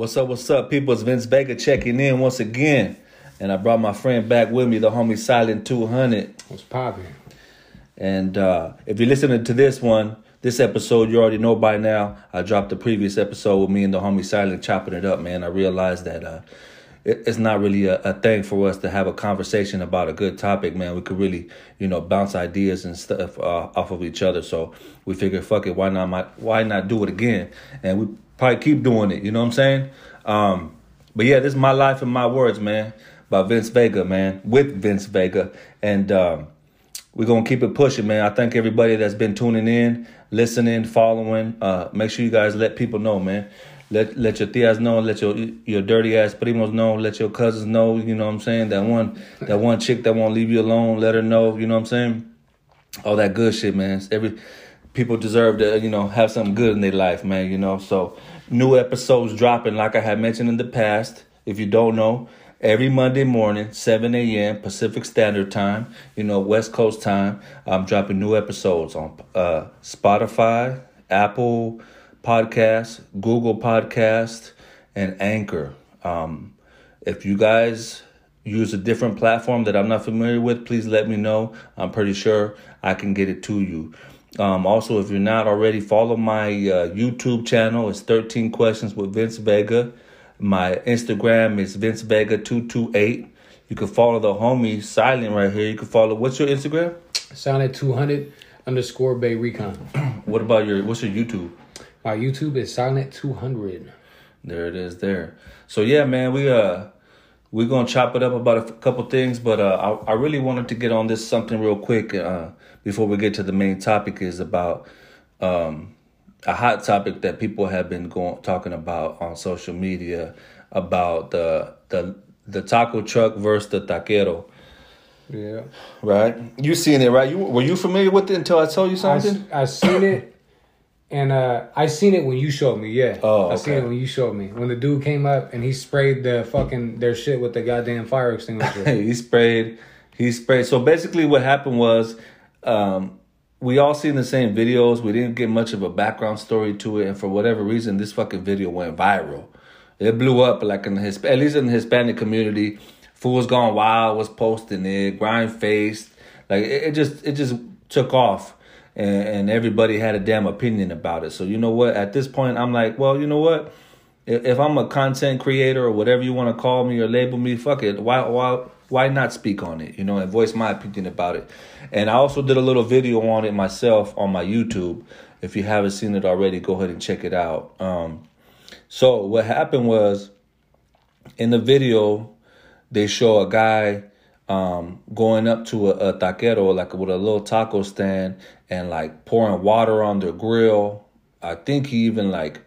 What's up, what's up, people? It's Vince Vega checking in once again. And I brought my friend back with me, the homie Silent 200. What's popping? And uh, if you're listening to this one, this episode, you already know by now. I dropped the previous episode with me and the homie Silent chopping it up, man. I realized that uh, it's not really a, a thing for us to have a conversation about a good topic, man. We could really, you know, bounce ideas and stuff uh, off of each other. So we figured, fuck it, why not? Why not do it again? And we probably keep doing it. You know what I'm saying? Um, but yeah, this is my life and my words, man. By Vince Vega, man, with Vince Vega, and um, we're gonna keep it pushing, man. I thank everybody that's been tuning in, listening, following. Uh, make sure you guys let people know, man. Let let your tias know, let your your dirty ass primos know, let your cousins know. You know what I'm saying? That one that one chick that won't leave you alone, let her know. You know what I'm saying? All that good shit, man. Every people deserve to you know have something good in their life, man. You know so New episodes dropping, like I had mentioned in the past. If you don't know, every Monday morning, 7 a.m. Pacific Standard Time, you know, West Coast time, I'm dropping new episodes on uh, Spotify, Apple Podcast, Google Podcast, and Anchor. Um, if you guys use a different platform that I'm not familiar with, please let me know. I'm pretty sure I can get it to you. Um, also, if you're not already, follow my uh, YouTube channel. It's 13 Questions with Vince Vega. My Instagram is Vince Vega228. You can follow the homie Silent right here. You can follow, what's your Instagram? Silent 200 underscore Bay Recon. what about your, what's your YouTube? My YouTube is Silent 200. There it is there. So yeah, man, we, uh, we're gonna chop it up about a couple things, but uh, I, I really wanted to get on this something real quick. Uh, before we get to the main topic is about um, a hot topic that people have been going talking about on social media about the the the taco truck versus the taquero. Yeah. Right. You seen it, right? You were you familiar with it until I told you something? I, I seen it, and uh, I seen it when you showed me. Yeah. Oh. Okay. I seen it when you showed me. When the dude came up and he sprayed the fucking their shit with the goddamn fire extinguisher. he sprayed. He sprayed. So basically, what happened was um, we all seen the same videos. We didn't get much of a background story to it, and for whatever reason, this fucking video went viral. It blew up like in his at least in the Hispanic community. Fools Gone Wild was posting it, grind faced, like it, it, just it just took off, and, and everybody had a damn opinion about it. So you know what? At this point, I'm like, well, you know what? If, if I'm a content creator or whatever you want to call me or label me, fuck it. Why why why not speak on it? You know, and voice my opinion about it. And I also did a little video on it myself on my YouTube. If you haven't seen it already, go ahead and check it out. Um, so what happened was in the video, they show a guy um, going up to a, a taquero like with a little taco stand and like pouring water on their grill. I think he even like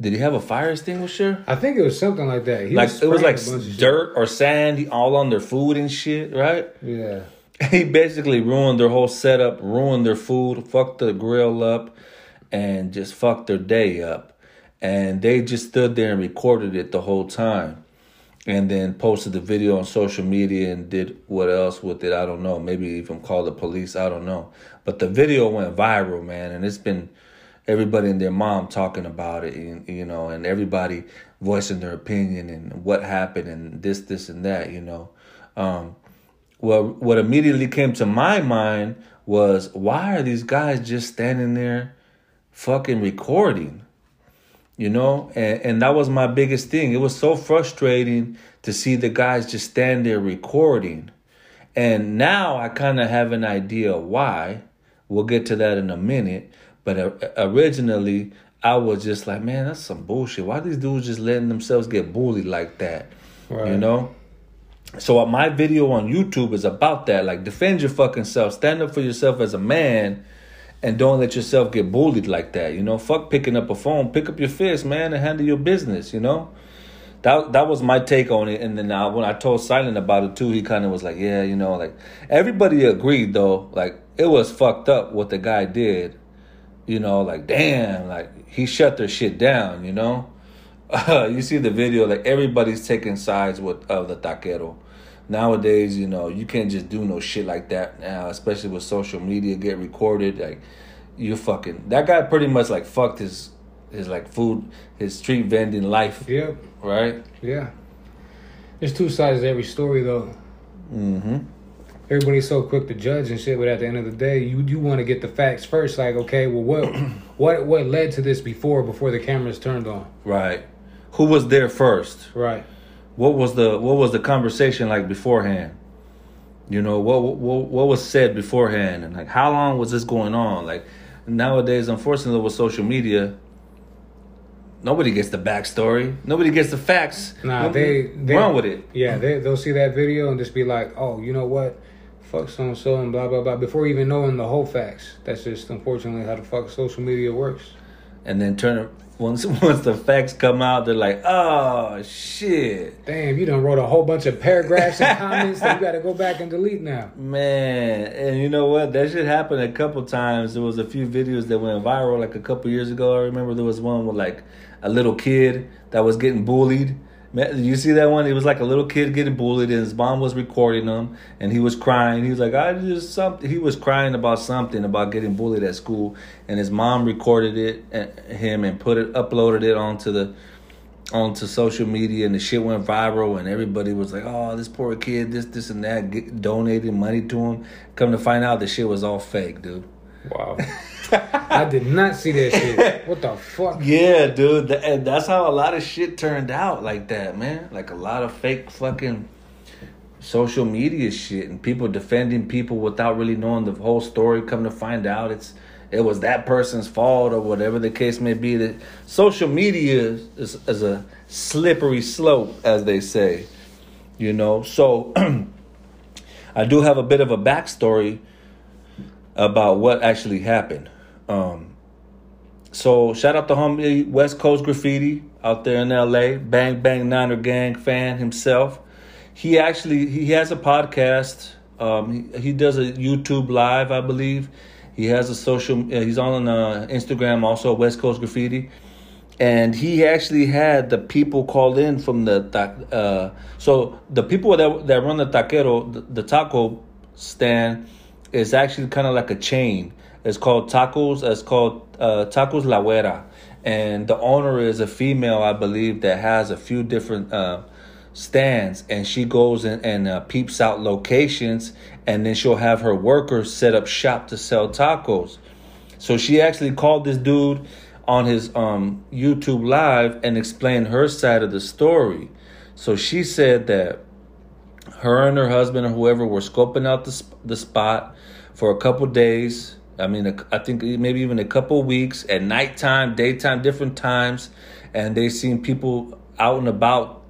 did he have a fire extinguisher? I think it was something like that. He like was it was like dirt or sand all on their food and shit, right? Yeah. He basically ruined their whole setup, ruined their food, fucked the grill up, and just fucked their day up. And they just stood there and recorded it the whole time. And then posted the video on social media and did what else with it. I don't know. Maybe even called the police. I don't know. But the video went viral, man. And it's been everybody and their mom talking about it, and, you know, and everybody voicing their opinion and what happened and this, this, and that, you know. Um, well, what immediately came to my mind was why are these guys just standing there fucking recording? You know, and, and that was my biggest thing. It was so frustrating to see the guys just stand there recording. And now I kind of have an idea why. We'll get to that in a minute. But uh, originally, I was just like, man, that's some bullshit. Why these dudes just letting themselves get bullied like that? Right. You know? So uh, my video on YouTube is about that. Like, defend your fucking self. Stand up for yourself as a man and don't let yourself get bullied like that. You know, fuck picking up a phone. Pick up your fist, man, and handle your business, you know? That, that was my take on it. And then now when I told Silent about it too, he kind of was like, yeah, you know, like everybody agreed though. Like, it was fucked up what the guy did you know, like damn, like he shut their shit down, you know. Uh, you see the video, like everybody's taking sides with of the taquero. Nowadays, you know, you can't just do no shit like that now, especially with social media get recorded. Like you fucking that guy pretty much like fucked his his like food, his street vending life, Yep. right? Yeah. There's two sides to every story though. Mm-hmm. Everybody's so quick to judge and shit, but at the end of the day, you you want to get the facts first. Like, okay, well, what what what led to this before before the cameras turned on? Right. Who was there first? Right. What was the what was the conversation like beforehand? You know what what what was said beforehand, and like how long was this going on? Like nowadays, unfortunately, with social media, nobody gets the backstory. Nobody gets the facts. Nah, Nobody- they, they run with it. Yeah, they they'll see that video and just be like, oh, you know what? Fuck so and so and blah blah blah. Before even knowing the whole facts. That's just unfortunately how the fuck social media works. And then turn it once once the facts come out, they're like, oh shit. Damn, you done wrote a whole bunch of paragraphs and comments that you got to go back and delete now. Man, and you know what? That shit happened a couple times. There was a few videos that went viral like a couple years ago. I remember there was one with like a little kid that was getting bullied. You see that one? It was like a little kid getting bullied, and his mom was recording him, and he was crying. He was like, "I just something." He was crying about something about getting bullied at school, and his mom recorded it, uh, him, and put it, uploaded it onto the onto social media and the shit went viral and everybody was like, "Oh, this poor kid, this, this, and that," donating money to him. Come to find out, the shit was all fake, dude. Wow. I did not see that shit. What the fuck? Yeah, dude, th- and that's how a lot of shit turned out like that, man. Like a lot of fake fucking social media shit and people defending people without really knowing the whole story. Come to find out, it's it was that person's fault or whatever the case may be. That social media is, is, is a slippery slope, as they say. You know, so I do have a bit of a backstory about what actually happened. Um, so shout out to homie West Coast Graffiti out there in LA, Bang Bang Niner Gang fan himself. He actually he has a podcast. Um, he, he does a YouTube live, I believe. He has a social. He's on uh, Instagram also, West Coast Graffiti, and he actually had the people called in from the uh, so the people that that run the taquero, the, the taco stand, is actually kind of like a chain. It's called Tacos. It's called uh, Tacos La Huera, and the owner is a female, I believe, that has a few different uh, stands, and she goes and, and uh, peeps out locations, and then she'll have her workers set up shop to sell tacos. So she actually called this dude on his um, YouTube live and explained her side of the story. So she said that her and her husband or whoever were scoping out the, the spot for a couple days. I mean, I think maybe even a couple weeks at nighttime, daytime, different times, and they seen people out and about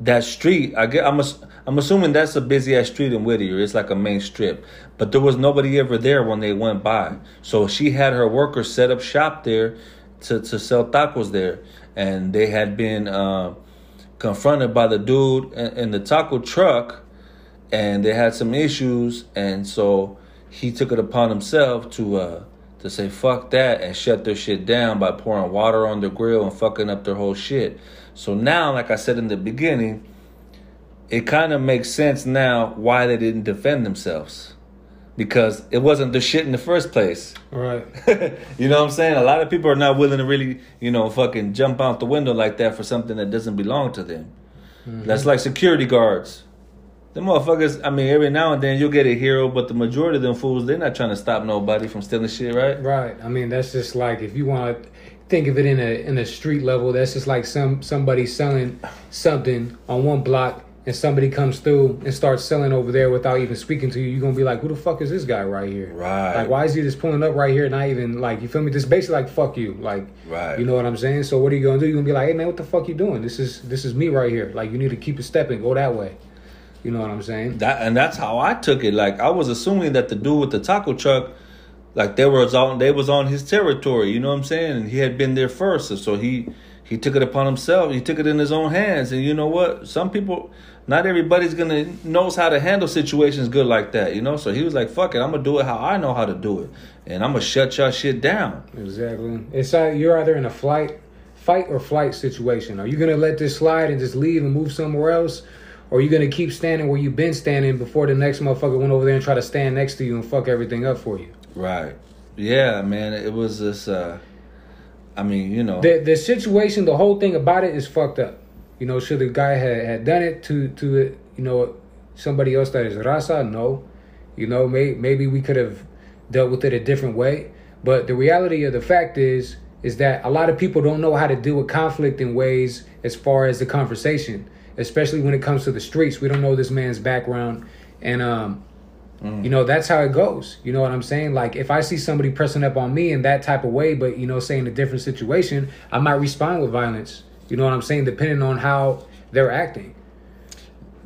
that street. I get, I'm, I'm assuming that's a busy ass street in Whittier. It's like a main strip, but there was nobody ever there when they went by. So she had her workers set up shop there to to sell tacos there, and they had been. Uh, confronted by the dude in, in the taco truck and they had some issues and so he took it upon himself to uh to say fuck that and shut their shit down by pouring water on their grill and fucking up their whole shit. So now, like I said in the beginning, it kind of makes sense now why they didn't defend themselves. Because it wasn't the shit in the first place. Right. you know what I'm saying? A lot of people are not willing to really, you know, fucking jump out the window like that for something that doesn't belong to them. Mm-hmm. That's like security guards. The motherfuckers, I mean, every now and then you'll get a hero, but the majority of them fools, they're not trying to stop nobody from stealing shit, right? Right. I mean, that's just like if you want to think of it in a in a street level, that's just like some somebody selling something on one block and somebody comes through and starts selling over there without even speaking to you. You're gonna be like, who the fuck is this guy right here? Right. Like, why is he just pulling up right here? Not even like you feel me? Just basically like fuck you. Like, Right. You know what I'm saying? So what are you gonna do? You're gonna be like, hey man, what the fuck you doing? This is this is me right here. Like, you need to keep it stepping. Go that way. You know what I'm saying? That and that's how I took it. Like I was assuming that the dude with the taco truck, like they was on they was on his territory. You know what I'm saying? And he had been there first, so he he took it upon himself. He took it in his own hands. And you know what? Some people, not everybody's gonna knows how to handle situations good like that. You know? So he was like, "Fuck it, I'm gonna do it how I know how to do it, and I'm gonna shut y'all shit down." Exactly. It's like you're either in a flight, fight or flight situation. Are you gonna let this slide and just leave and move somewhere else, or are you gonna keep standing where you've been standing before the next motherfucker went over there and try to stand next to you and fuck everything up for you? Right. Yeah, man. It was this. Uh, I mean, you know, the the situation, the whole thing about it is fucked up. You know, should the guy had, had done it to to you know somebody else that is Raza? No, you know, may, maybe we could have dealt with it a different way. But the reality of the fact is is that a lot of people don't know how to deal with conflict in ways as far as the conversation, especially when it comes to the streets. We don't know this man's background, and um, Mm. You know, that's how it goes. You know what I'm saying? Like if I see somebody pressing up on me in that type of way, but you know, saying a different situation, I might respond with violence. You know what I'm saying? Depending on how they're acting.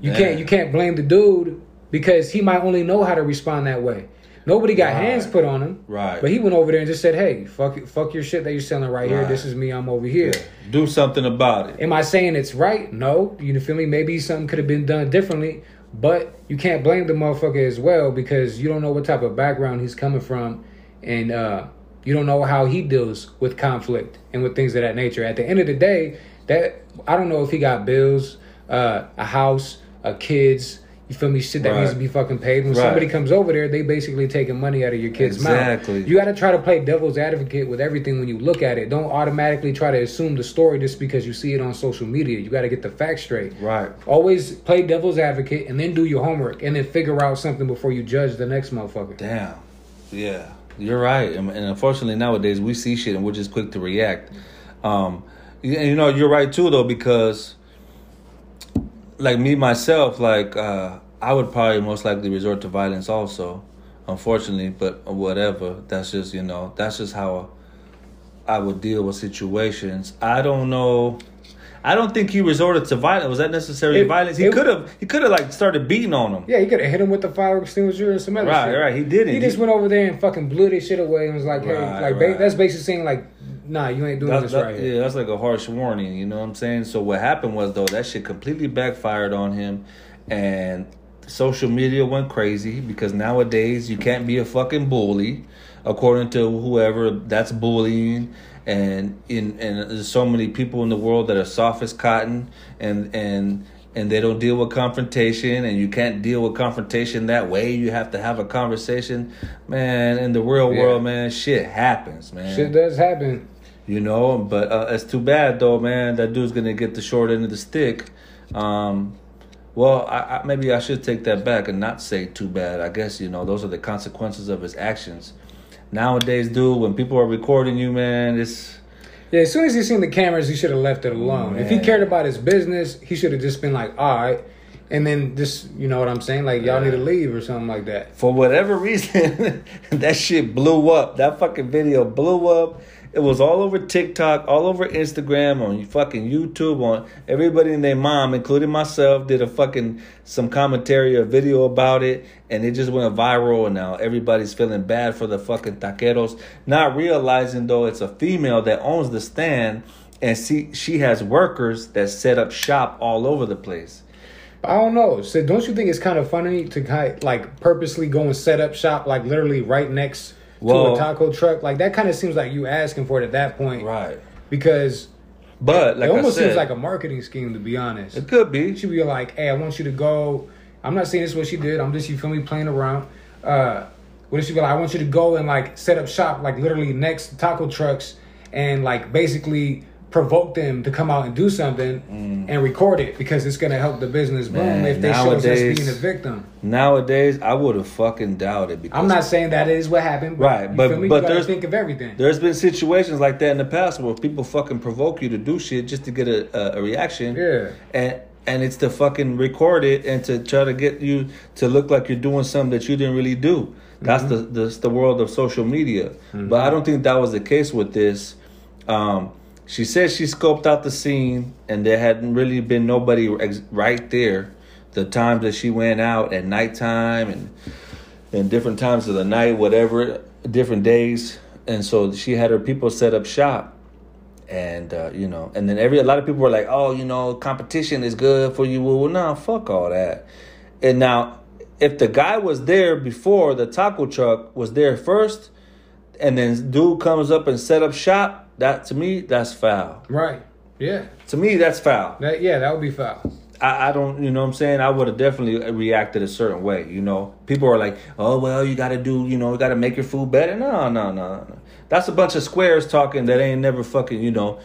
You can't you can't blame the dude because he might only know how to respond that way. Nobody got right. hands put on him. Right. But he went over there and just said, Hey, fuck fuck your shit that you're selling right, right. here. This is me, I'm over here. Yeah. Do something about it. Am I saying it's right? No. You feel me? Maybe something could have been done differently. But you can't blame the motherfucker as well because you don't know what type of background he's coming from, and uh, you don't know how he deals with conflict and with things of that nature. At the end of the day, that I don't know if he got bills, uh, a house, a kids, you feel me? Shit that right. needs to be fucking paid. When right. somebody comes over there, they basically taking money out of your kid's exactly. mouth. You got to try to play devil's advocate with everything when you look at it. Don't automatically try to assume the story just because you see it on social media. You got to get the facts straight. Right. Always play devil's advocate and then do your homework and then figure out something before you judge the next motherfucker. Damn. Yeah. You're right. And, unfortunately nowadays we see shit and we're just quick to react. Um, and you know, you're right too though because like me myself, like uh, I would probably most likely resort to violence also, unfortunately. But whatever, that's just you know that's just how I would deal with situations. I don't know. I don't think he resorted to violence. Was that necessarily it, violence? He could have. He could have like started beating on him. Yeah, he could have hit him with the fire extinguisher and some other right, shit. Right, right. He didn't. He just went over there and fucking blew this shit away and was like, "Hey, right, like right. that's basically saying like nah, you ain't doing that's, this that, right Yeah, that's like a harsh warning. You know what I'm saying? So what happened was though that shit completely backfired on him, and social media went crazy because nowadays you can't be a fucking bully, according to whoever that's bullying. And in and there's so many people in the world that are soft as cotton, and and and they don't deal with confrontation and you can't deal with confrontation that way you have to have a conversation man in the real yeah. world man shit happens man shit does happen you know but uh, it's too bad though man that dude's gonna get the short end of the stick um, well I, I, maybe i should take that back and not say too bad i guess you know those are the consequences of his actions nowadays dude when people are recording you man it's yeah, as soon as he seen the cameras, he should have left it alone. if he cared about his business, he should have just been like, all right. And then just, you know what I'm saying? Like, y'all need to leave or something like that. For whatever reason, that shit blew up. That fucking video blew up. It was all over TikTok, all over Instagram, on fucking YouTube, on everybody and their mom, including myself, did a fucking some commentary or video about it, and it just went viral. And now everybody's feeling bad for the fucking taqueros, not realizing though it's a female that owns the stand, and see she has workers that set up shop all over the place. I don't know. So don't you think it's kind of funny to kind of like purposely go and set up shop like literally right next well, to a taco truck. Like that kind of seems like you asking for it at that point, right? Because, but like it almost said, seems like a marketing scheme to be honest. It could be. She'd be like, "Hey, I want you to go." I'm not saying this is what she did. I'm just you feel me playing around. Uh, what if she be like? I want you to go and like set up shop like literally next taco trucks and like basically provoke them to come out and do something mm. and record it because it's gonna help the business boom Man, if they nowadays, show us being a victim. Nowadays, I would have fucking doubted. Because I'm not saying that is what happened, but right? But but there's think of everything. There's been situations like that in the past where people fucking provoke you to do shit just to get a, a, a reaction. Yeah, and and it's to fucking record it and to try to get you to look like you're doing something that you didn't really do. That's mm-hmm. the, the the world of social media. Mm-hmm. But I don't think that was the case with this. Um, she said she scoped out the scene and there hadn't really been nobody right there. The times that she went out at nighttime and and different times of the night, whatever, different days, and so she had her people set up shop, and uh, you know, and then every a lot of people were like, oh, you know, competition is good for you. Well, no, fuck all that. And now, if the guy was there before the taco truck was there first, and then dude comes up and set up shop, that to me, that's foul. Right. Yeah. To me, that's foul. That, yeah, that would be foul. I, I don't, you know what I'm saying? I would have definitely reacted a certain way, you know? People are like, oh, well, you got to do, you know, you got to make your food better. No, no, no, no. That's a bunch of squares talking that ain't never fucking, you know,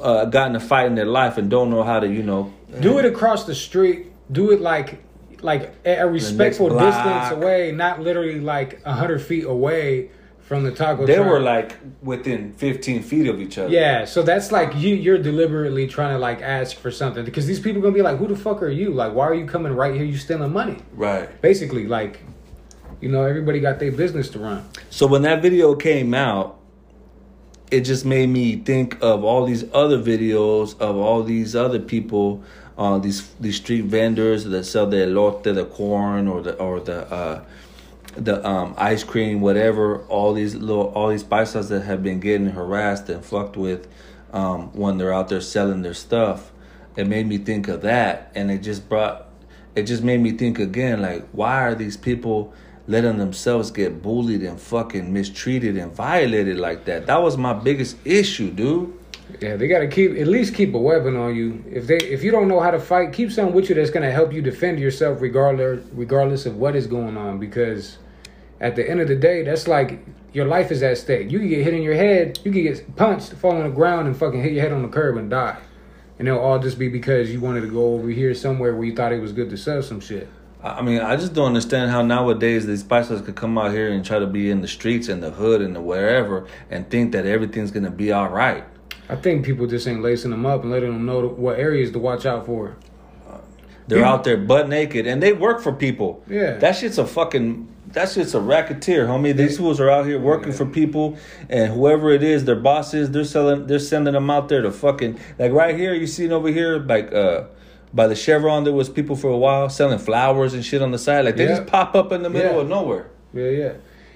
uh, gotten a fight in their life and don't know how to, you know. Do it across the street. Do it like like a respectful distance away, not literally like a hundred feet away from the taco. They truck. were like within 15 feet of each other. Yeah, so that's like you you're deliberately trying to like ask for something because these people gonna be like, who the fuck are you? Like, why are you coming right here? You stealing money? Right. Basically, like, you know, everybody got their business to run. So when that video came out, it just made me think of all these other videos of all these other people, uh, these these street vendors that sell the elote, the corn, or the or the uh, the um, ice cream, whatever. All these little all these paisas that have been getting harassed and fucked with um, when they're out there selling their stuff. It made me think of that, and it just brought it just made me think again, like why are these people? letting themselves get bullied and fucking mistreated and violated like that. That was my biggest issue, dude. Yeah, they gotta keep at least keep a weapon on you. If they if you don't know how to fight, keep something with you that's gonna help you defend yourself regardless regardless of what is going on. Because at the end of the day, that's like your life is at stake. You can get hit in your head, you can get punched, fall on the ground, and fucking hit your head on the curb and die. And it'll all just be because you wanted to go over here somewhere where you thought it was good to sell some shit. I mean, I just don't understand how nowadays these paisas could come out here and try to be in the streets and the hood and the wherever and think that everything's gonna be all right. I think people just ain't lacing them up and letting them know what areas to watch out for. They're out there butt naked and they work for people. Yeah, that shit's a fucking that just a racketeer, homie. These fools are out here working for people, and whoever it is, their bosses, they're selling, they're sending them out there to fucking like right here. You seen over here, like uh by the Chevron, there was people for a while selling flowers and shit on the side. Like they yeah. just pop up in the middle yeah. of nowhere. Yeah, yeah.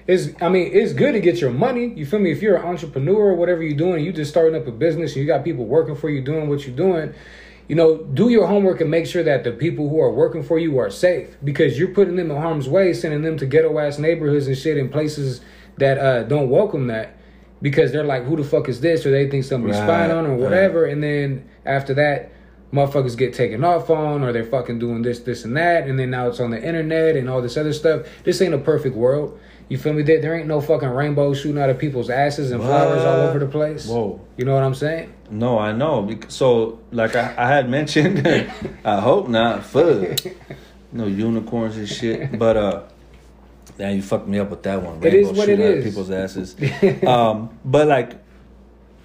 It's I mean, it's good to get your money. You feel me? If you're an entrepreneur or whatever you're doing, you just starting up a business and you got people working for you doing what you're doing. You know, do your homework and make sure that the people who are working for you are safe because you're putting them in harm's way, sending them to ghetto ass neighborhoods and shit in places that uh, don't welcome that because they're like, who the fuck is this? Or they think somebody's right, spying on or whatever. Right. And then after that, motherfuckers get taken off on or they're fucking doing this, this, and that, and then now it's on the internet and all this other stuff. This ain't a perfect world. You feel me? There, there ain't no fucking rainbow shooting out of people's asses and flowers all over the place. Whoa. You know what I'm saying? No, I know. So, like I, I had mentioned, I hope not. Fuck. no unicorns and shit. But, uh, now you fucked me up with that one. Rainbow it is what it is. People's asses. um, but like,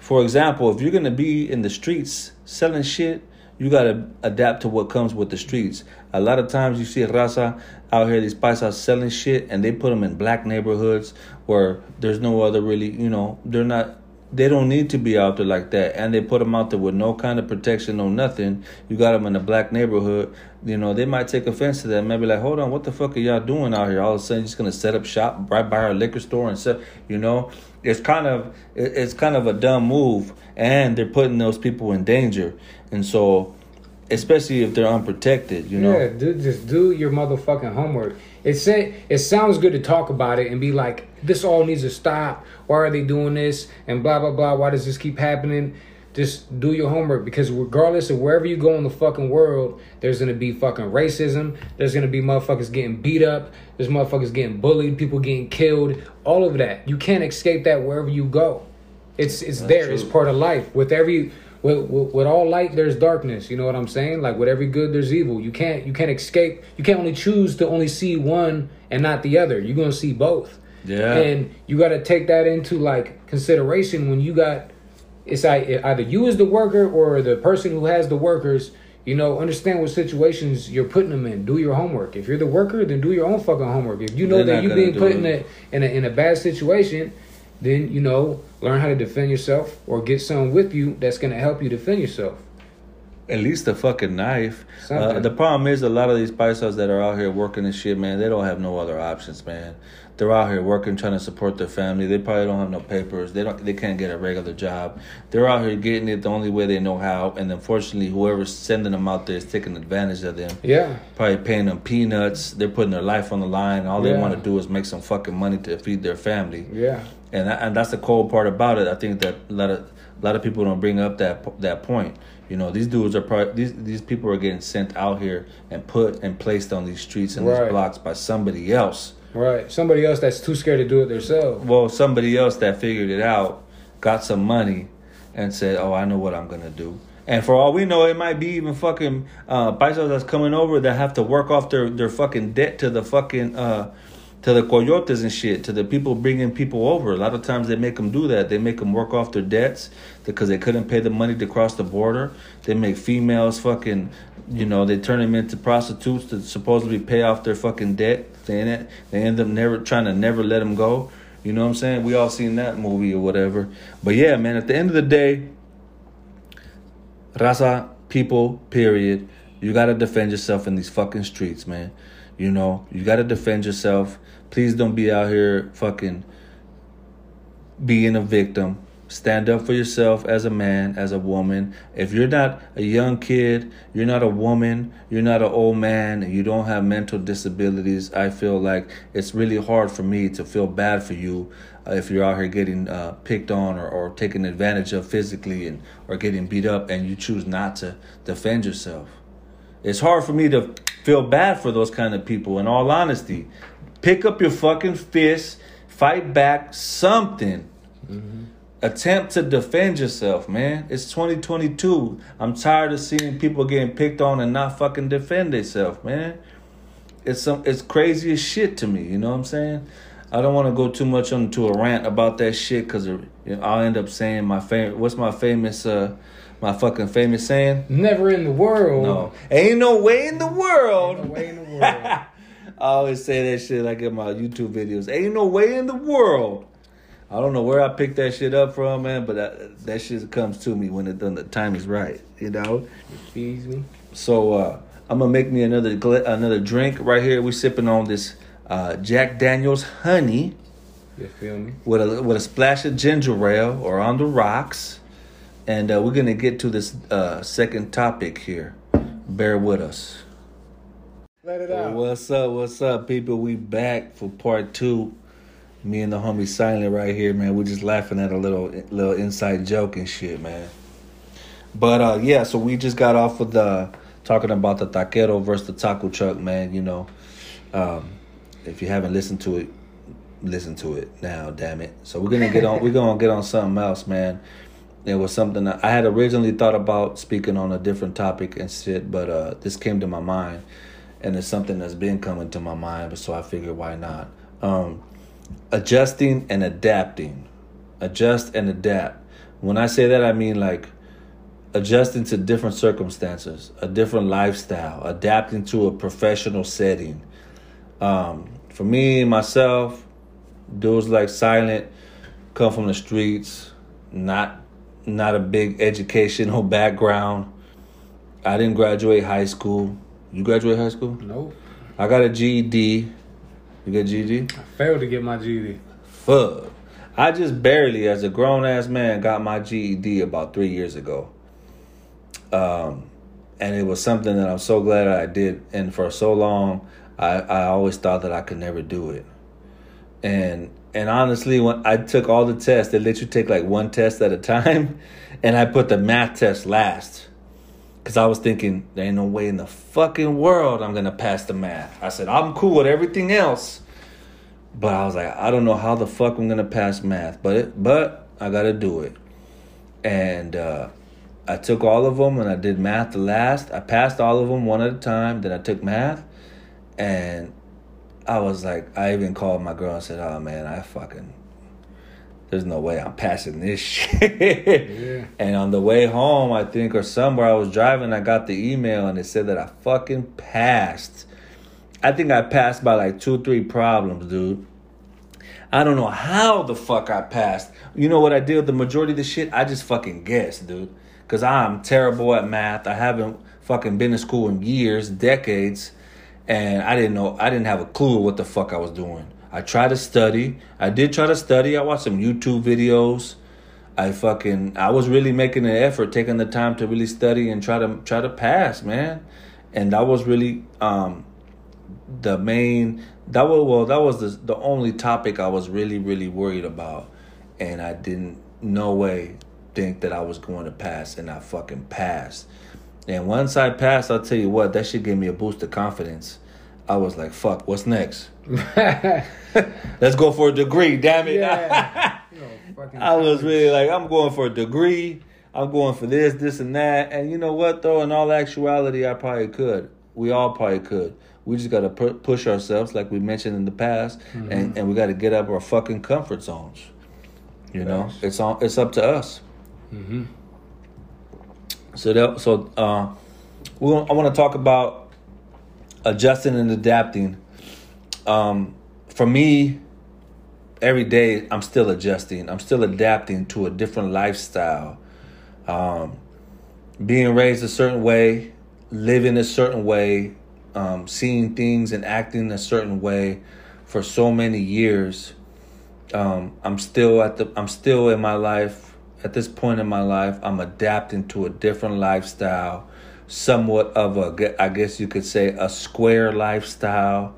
for example, if you're gonna be in the streets selling shit, you gotta adapt to what comes with the streets. A lot of times you see raza out here, these paisas selling shit, and they put them in black neighborhoods where there's no other really, you know, they're not, they don't need to be out there like that, and they put them out there with no kind of protection, no nothing. You got them in a black neighborhood, you know, they might take offense to that. Maybe like, hold on, what the fuck are y'all doing out here? All of a sudden, just gonna set up shop right by our liquor store and set, you know, it's kind of it's kind of a dumb move, and they're putting those people in danger. And so, especially if they're unprotected, you know. Yeah, dude, just do your motherfucking homework. It it sounds good to talk about it and be like, this all needs to stop. Why are they doing this? And blah blah blah. Why does this keep happening? Just do your homework because regardless of wherever you go in the fucking world, there's gonna be fucking racism. There's gonna be motherfuckers getting beat up. There's motherfuckers getting bullied. People getting killed. All of that. You can't escape that wherever you go. It's it's That's there. True. It's part of life. With every with, with, with, all light there's darkness. You know what i'm saying? Like with every good there's evil. You can't you can't escape. You can't only choose to only see one and not the other. You're gonna see both. Yeah. And you got to take that into like consideration when you got it's like either you as the worker or the person who has the workers you know understand what situations you're putting them in. Do your homework. If you're the worker then do your own fucking homework. If you know They're that you're being put in a, in a in a bad situation then you know learn how to defend yourself or get someone with you that's going to help you defend yourself at least a fucking knife. Uh, the problem is a lot of these paisas that are out here working and shit, man, they don't have no other options, man. They're out here working, trying to support their family. They probably don't have no papers. They don't. They can't get a regular job. They're out here getting it the only way they know how. And unfortunately, whoever's sending them out there is taking advantage of them. Yeah. Probably paying them peanuts. They're putting their life on the line. All they want to do is make some fucking money to feed their family. Yeah and that, and that's the cold part about it. I think that a lot of a lot of people don't bring up that that point. You know, these dudes are probably these these people are getting sent out here and put and placed on these streets and Right. these blocks by somebody else. Right. Somebody else that's too scared to do it themselves. Well, somebody else that figured it out, got some money, and said, "Oh, I know what I'm gonna do." And for all we know, it might be even fucking uh, paisos that's coming over that have to work off their their fucking debt to the fucking uh, to the coyotes and shit, to the people bringing people over. A lot of times they make them do that. They make them work off their debts because they couldn't pay the money to cross the border. They make females fucking, you know, they turn them into prostitutes to supposedly pay off their fucking debt. They end, they end up never trying to never let them go. You know what I'm saying? We all seen that movie or whatever. But yeah, man, at the end of the day, Raza, people, period. You gotta defend yourself in these fucking streets, man. You know, you gotta defend yourself. Please don't be out here fucking being a victim. Stand up for yourself as a man, as a woman. If you're not a young kid, you're not a woman, you're not an old man, and you don't have mental disabilities, I feel like it's really hard for me to feel bad for you uh, if you're out here getting uh, picked on or, or taken advantage of physically and or getting beat up and you choose not to defend yourself. It's hard for me to feel bad for those kind of people in all honesty. Pick up your fucking fist, fight back, something. Attempt to defend yourself, man. It's 2022. I'm tired of seeing people getting picked on and not fucking defend themselves, man. It's some it's crazy as shit to me, you know what I'm saying? I don't want to go too much into a rant about that shit because you know, I'll end up saying my favorite. What's my famous, uh, my fucking famous saying? Never in the world. No, ain't no way in the world. No way in the world. I always say that shit like in my YouTube videos. Ain't no way in the world. I don't know where I picked that shit up from, man, but that, that shit comes to me when it, when the time is right, you know. Feeds me. So uh, I'm gonna make me another another drink right here. We're sipping on this uh, Jack Daniel's honey You feel me? with a with a splash of ginger ale or on the rocks, and uh, we're gonna get to this uh, second topic here. Bear with us. Let it Well, what's up? What's up, people? We back for part two. Me and the homie Silent right here, man. We're just laughing at a little little inside joke and shit, man. But uh yeah, so we just got off of the talking about the taquero versus the taco truck, man. You know, um, if you haven't listened to it, listen to it now. Damn it! So we're gonna get on. we're gonna get on something else, man. It was something that I had originally thought about speaking on a different topic and shit, but uh, this came to my mind, and it's something that's been coming to my mind. but So I figured, why not? Um, adjusting and adapting, adjust and adapt. When I say that, I mean like adjusting to different circumstances, a different lifestyle, adapting to a professional setting. Um, for me, myself, dudes like Silent come from the streets, not not a big educational background. I didn't graduate high school. You graduate high school? Nope. I got a GED. You got GED? I failed to get my GD. Fuck. I just barely, as a grown ass man, got my GED about three years ago. Um, and it was something that I'm so glad I did. And for so long, I, I always thought that I could never do it. And and honestly, when I took all the tests, they let you take like one test at a time, and I put the math test last. Cause I was thinking, there ain't no way in the fucking world I'm gonna pass the math. I said, I'm cool with everything else. But I was like, I don't know how the fuck I'm gonna pass math, but it, but I gotta do it. And uh, I took all of them and I did math the last. I passed all of them one at a time. Then I took math, and I was like, I even called my girl and said, "Oh man, I fucking, there's no way I'm passing this shit." Yeah. And on the way home, I think, or somewhere I was driving, I got the email and it said that I fucking passed. I think I passed by like two, three problems, dude. I don't know how the fuck I passed. You know what I did the majority of the shit? I just fucking guessed, dude. Cause I'm terrible at math. I haven't fucking been to school in years, decades, and I didn't know. I didn't have a clue what the fuck I was doing. I tried to study. I did try to study. I watched some YouTube videos. I fucking I was really making an effort, taking the time to really study and try to try to pass, man. And that was really um the main that was well that was the the only topic I was really really worried about, and I didn't no way think that I was going to pass, and I fucking passed. And once I passed, I'll tell you what, that shit gave me a boost of confidence. I was like, fuck, what's next? Let's go for a degree, damn it. yeah. You know, fucking I was really like, I'm going for a degree. I'm going for this, this, and that. And you know what, though? In all actuality, I probably could. We all probably could. We just got to pu- push ourselves, like we mentioned in the past, and, and we got to get up our fucking comfort zones. You know, it's all it's up to us. Mhm. So that so uh, we I want to talk about adjusting and adapting. Um, for me, every day I'm still adjusting. I'm still adapting to a different lifestyle. Um, being raised a certain way, living a certain way, um, seeing things and acting a certain way for so many years. Um, I'm still at the. I'm still in my life. At this point in my life, I'm adapting to a different lifestyle, somewhat of a. I guess you could say a square lifestyle.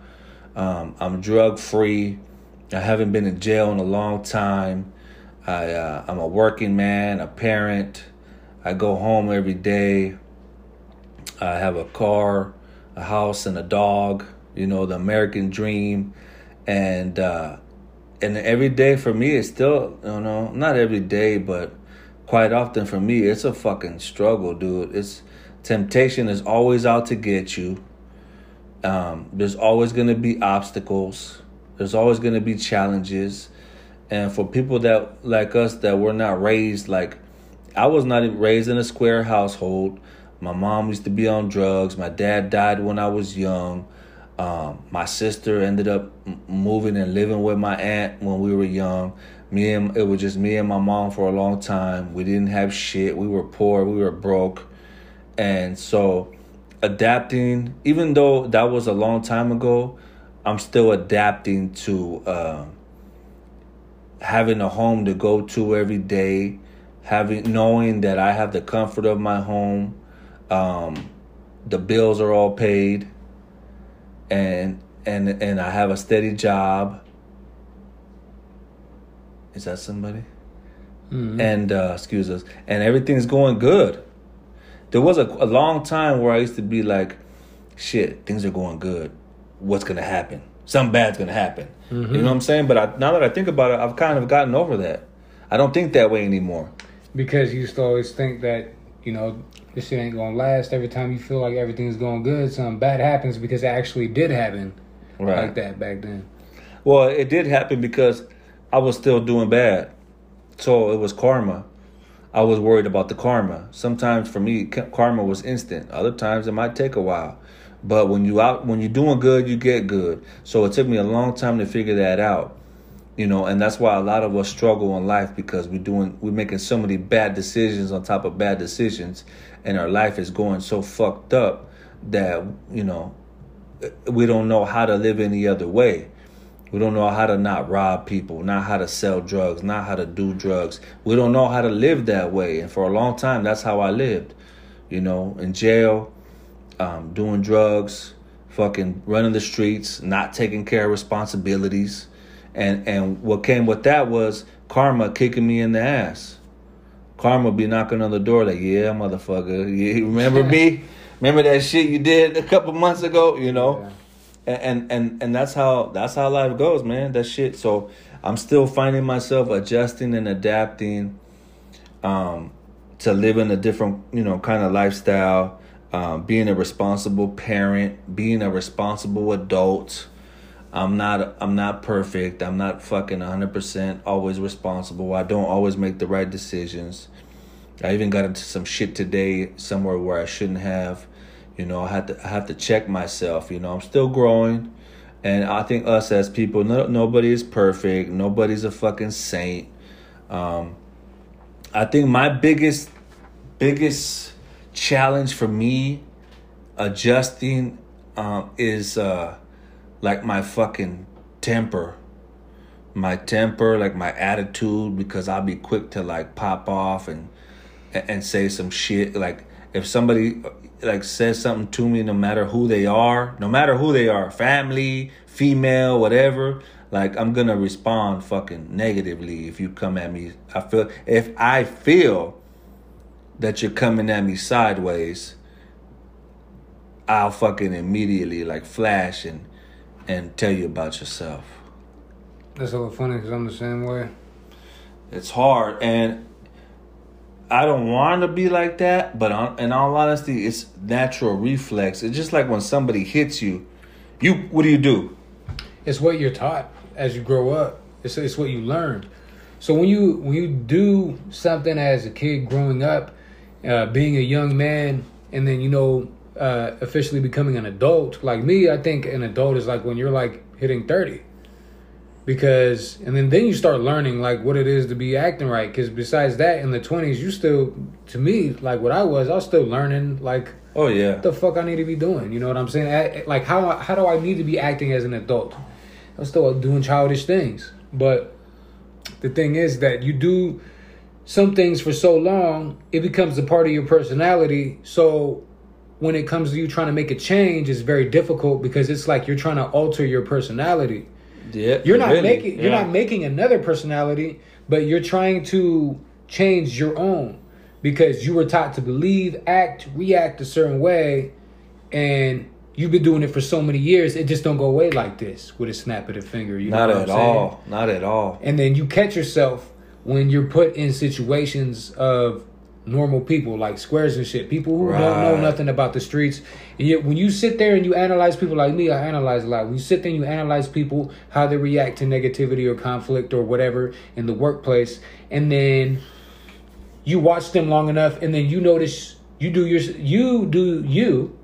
Um, I'm drug free. I haven't been in jail in a long time. I uh, I'm a working man, a parent. I go home every day. I have a car, a house, and a dog. You know the American dream, and uh, and every day for me it's still you know not every day, but quite often for me it's a fucking struggle, dude. It's temptation is always out to get you. Um, there's always going to be obstacles. There's always going to be challenges, and for people that like us that were not raised like I was not raised in a square household. My mom used to be on drugs. My dad died when I was young. Um, my sister ended up moving and living with my aunt when we were young. Me and it was just me and my mom for a long time. We didn't have shit. We were poor. We were broke, and so adapting. Even though that was a long time ago, I'm still adapting to uh, having a home to go to every day, having knowing that I have the comfort of my home. Um, the bills are all paid and and and I have a steady job. Is that somebody? Mhm. And uh, excuse us. And everything's going good. There was a, a long time where I used to be like, "Shit, things are going good. What's gonna happen? Something bad's gonna happen." You mm-hmm. know what I'm saying? But I, now that I think about it, I've kind of gotten over that. I don't think that way anymore. because you used to always think that you know this shit ain't gonna last. Every time you feel like everything's going good, something bad happens because it actually did happen Right. like that back then. Well, it did happen because I was still doing bad. So it was karma. I was worried about the karma. Sometimes for me, karma was instant. Other times it might take a while. But when you out when you're doing good, you get good. So it took me a long time to figure that out. You know, and that's why a lot of us struggle in life because we're doing we're making so many bad decisions on top of bad decisions and our life is going so fucked up that, you know, we don't know how to live any other way. We don't know how to not rob people, not how to sell drugs, not how to do drugs. We don't know how to live that way. And for a long time, that's how I lived. You know, in jail, um, doing drugs, fucking running the streets, not taking care of responsibilities. And and what came with that was karma kicking me in the ass. Karma be knocking on the door like, yeah, motherfucker. You remember me? Remember that shit you did a couple months ago? You know? Yeah. And and and that's how that's how life goes, man. That shit. So I'm still finding myself adjusting and adapting um, to living a different, you know, kind of lifestyle. Um, being a responsible parent, being a responsible adult. I'm not I'm not perfect. I'm not fucking 100% always responsible. I don't always make the right decisions. I even got into some shit today somewhere where I shouldn't have. You know, I had to I have to check myself. You know, I'm still growing, and I think us as people, no, nobody is perfect. Nobody's a fucking saint. Um, I think my biggest biggest challenge for me adjusting um, is uh, like my fucking temper my temper, like my attitude, because I'll be quick to like pop off and and say some shit. Like if somebody like says something to me, no matter who they are, no matter who they are, family, female, whatever, like I'm gonna respond fucking negatively if you come at me. I feel if I feel that you're coming at me sideways, I'll fucking immediately like flash and and tell you about yourself. That's a little funny because I'm the same way. It's hard, and I don't want to be like that. But in all honesty, it's natural reflex. It's just like when somebody hits you, you what do you do? It's what you're taught as you grow up. It's it's what you learned. So when you when you do something as a kid growing up, uh, being a young man, and then you know uh, officially becoming an adult. Like me, I think an adult is like when you're like hitting thirty, because and then then you start learning like what it is to be acting right. Because besides that, in the twenties, you still to me like what I was, I was still learning like Oh yeah, what the fuck I need to be doing. You know what I'm saying? Like how how do I need to be acting as an adult? I'm still doing childish things, but the thing is that you do some things for so long, it becomes a part of your personality. So when it comes to you trying to make a change, it's very difficult because it's like you're trying to alter your personality. Yeah. You're not really, making you're not making another personality, but you're trying to change your own because you were taught to believe, act, react a certain way, and you've been doing it for so many years. It just don't go away like this with a snap of the finger. You Not what at all. Not at all. And then you catch yourself when you're put in situations of normal people like squares and shit. People who don't know nothing about the streets. And yet when you sit there and you analyze people like me i analyze a lot. When you sit there and you analyze people how they react to negativity or conflict or whatever in the workplace and then you watch them long enough and then you notice you do your you do you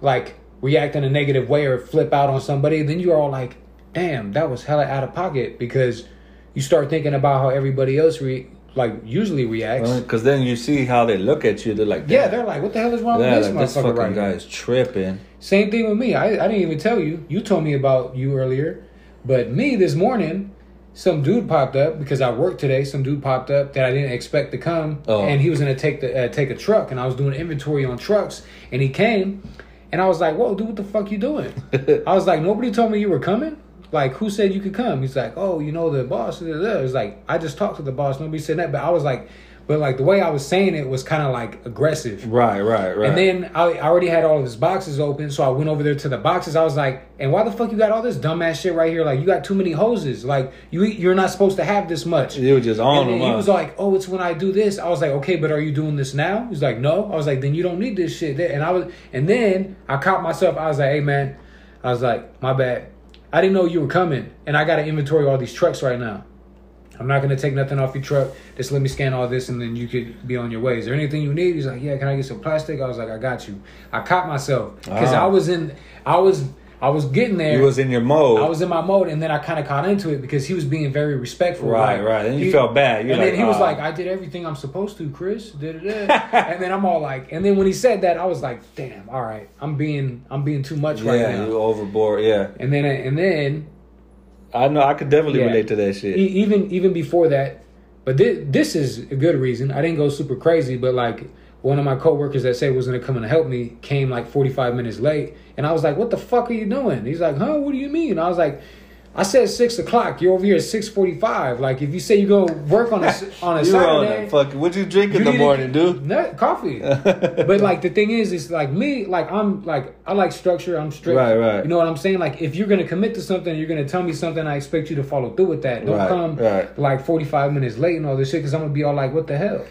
like react in a negative way or flip out on somebody then you're all like damn that was hella out of pocket because you start thinking about how everybody else re- like usually reacts Because then you see how they look at you. They're like, yeah they're like what the hell is wrong yeah, with this like, this fucking right guy is tripping. same thing with me I, I didn't even tell you you told me about you earlier but me this morning some dude popped up because I worked today. Some dude popped up that I didn't expect to come, Oh. and he was gonna take the uh, take a truck, and I was doing inventory on trucks, and he came, and I was like, "Whoa, dude, what the fuck you doing?" I was like, "Nobody told me you were coming." Like, who said you could come? He's like, "Oh, you know the boss." da, da, da." It's like I just talked to the boss. Nobody said that, but I was like, but like the way I was saying it was kind of like aggressive. Right, right, right. And then I, I already had all of his boxes open, so I went over there to the boxes. I was like, "And why the fuck you got all this dumbass shit right here? Like, you got too many hoses. Like, you you're not supposed to have this much." It was just on and he was like, "Oh, it's when I do this." I was like, "Okay, but are you doing this now?" He's like, "No." I was like, "Then you don't need this shit." And I was, and then I caught myself. I was like, "Hey, man," I was like, "My bad. I didn't know you were coming, and I got to inventory all these trucks right now. I'm not gonna take nothing off your truck. Just let me scan all this, and then you could be on your way. Is there anything you need?" He's like, "Yeah, can I get some plastic?" I was like, "I got you." I caught myself because Ah. I was in, I was, I was getting there. you was in your mode. I was in my mode, and then I kind of caught into it because he was being very respectful. Right, like, right. You he- felt bad. You're and like, then he was "Ah." like, "I did everything I'm supposed to, Chris." And then I'm all like, and then when he said that, I was like, "Damn, all right, I'm being, I'm being too much right yeah, now." you overboard. Yeah, And then, and then I know. I could definitely Yeah. relate to that shit. even even before that, but this, this is a good reason. I didn't go super crazy, but like one of my coworkers that said was gonna come and help me came like 45 minutes late, and I was like, "What the fuck are you doing?" He's like, "Huh? What do you mean?" I was like. I said six o'clock. You're over here at six forty-five. Like if you say you go work on a on a on Saturday, that fucking. What you drink in you the morning, dude? Nut, coffee. but like the thing is, it's like me. Like I'm like I like structure. I'm strict. Right, right. You know what I'm saying? Like if you're gonna commit to something, you're gonna tell me something. I expect you to follow through with that. Don't Right, come right. like 45 minutes late and all this shit. Because I'm gonna be all like, what the hell?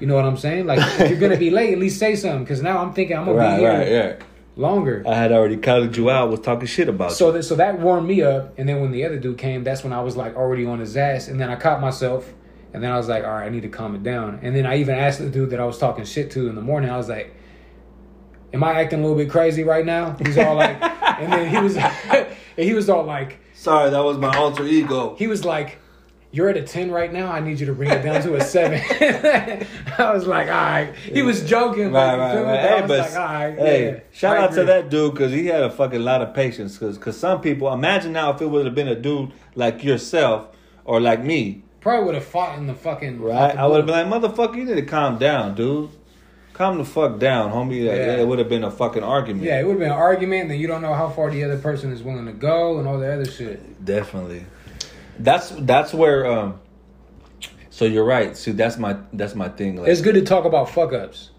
You know what I'm saying? Like if you're gonna be late, at least say something. Because now I'm thinking I'm gonna Right, be here right, yeah. Longer. I had already counted you out. Was talking shit about So that so that warmed me up, and then when the other dude came, that's when I was like already on his ass, and then I caught myself, and then I was like, all right, I need to calm it down, and then I even asked the dude that I was talking shit to in the morning, I was like, am I acting a little bit crazy right now? He's all like, and then he was, and he was all like. Sorry, that was my alter ego. he was like. You're at a 10 right now. I need you to bring it down to a 7. I was like, all right. He was joking. but Right, you right, right. But I Hey, was but like, all right. hey, yeah, shout I out to that dude because he had a fucking lot of patience. Because cause some people, imagine now if it would have been a dude like yourself or like me, Probably would have fought in the fucking. right? fucking I would have been like, motherfucker, you need to calm down, dude. calm the fuck down, homie. Yeah. It would have been a fucking argument. Yeah, it would have been an argument, and then you don't know how far the other person is willing to go and all the other shit. Definitely. That's that's where. um So you're right. See, that's my that's my thing. Like, It's good to talk about fuck ups.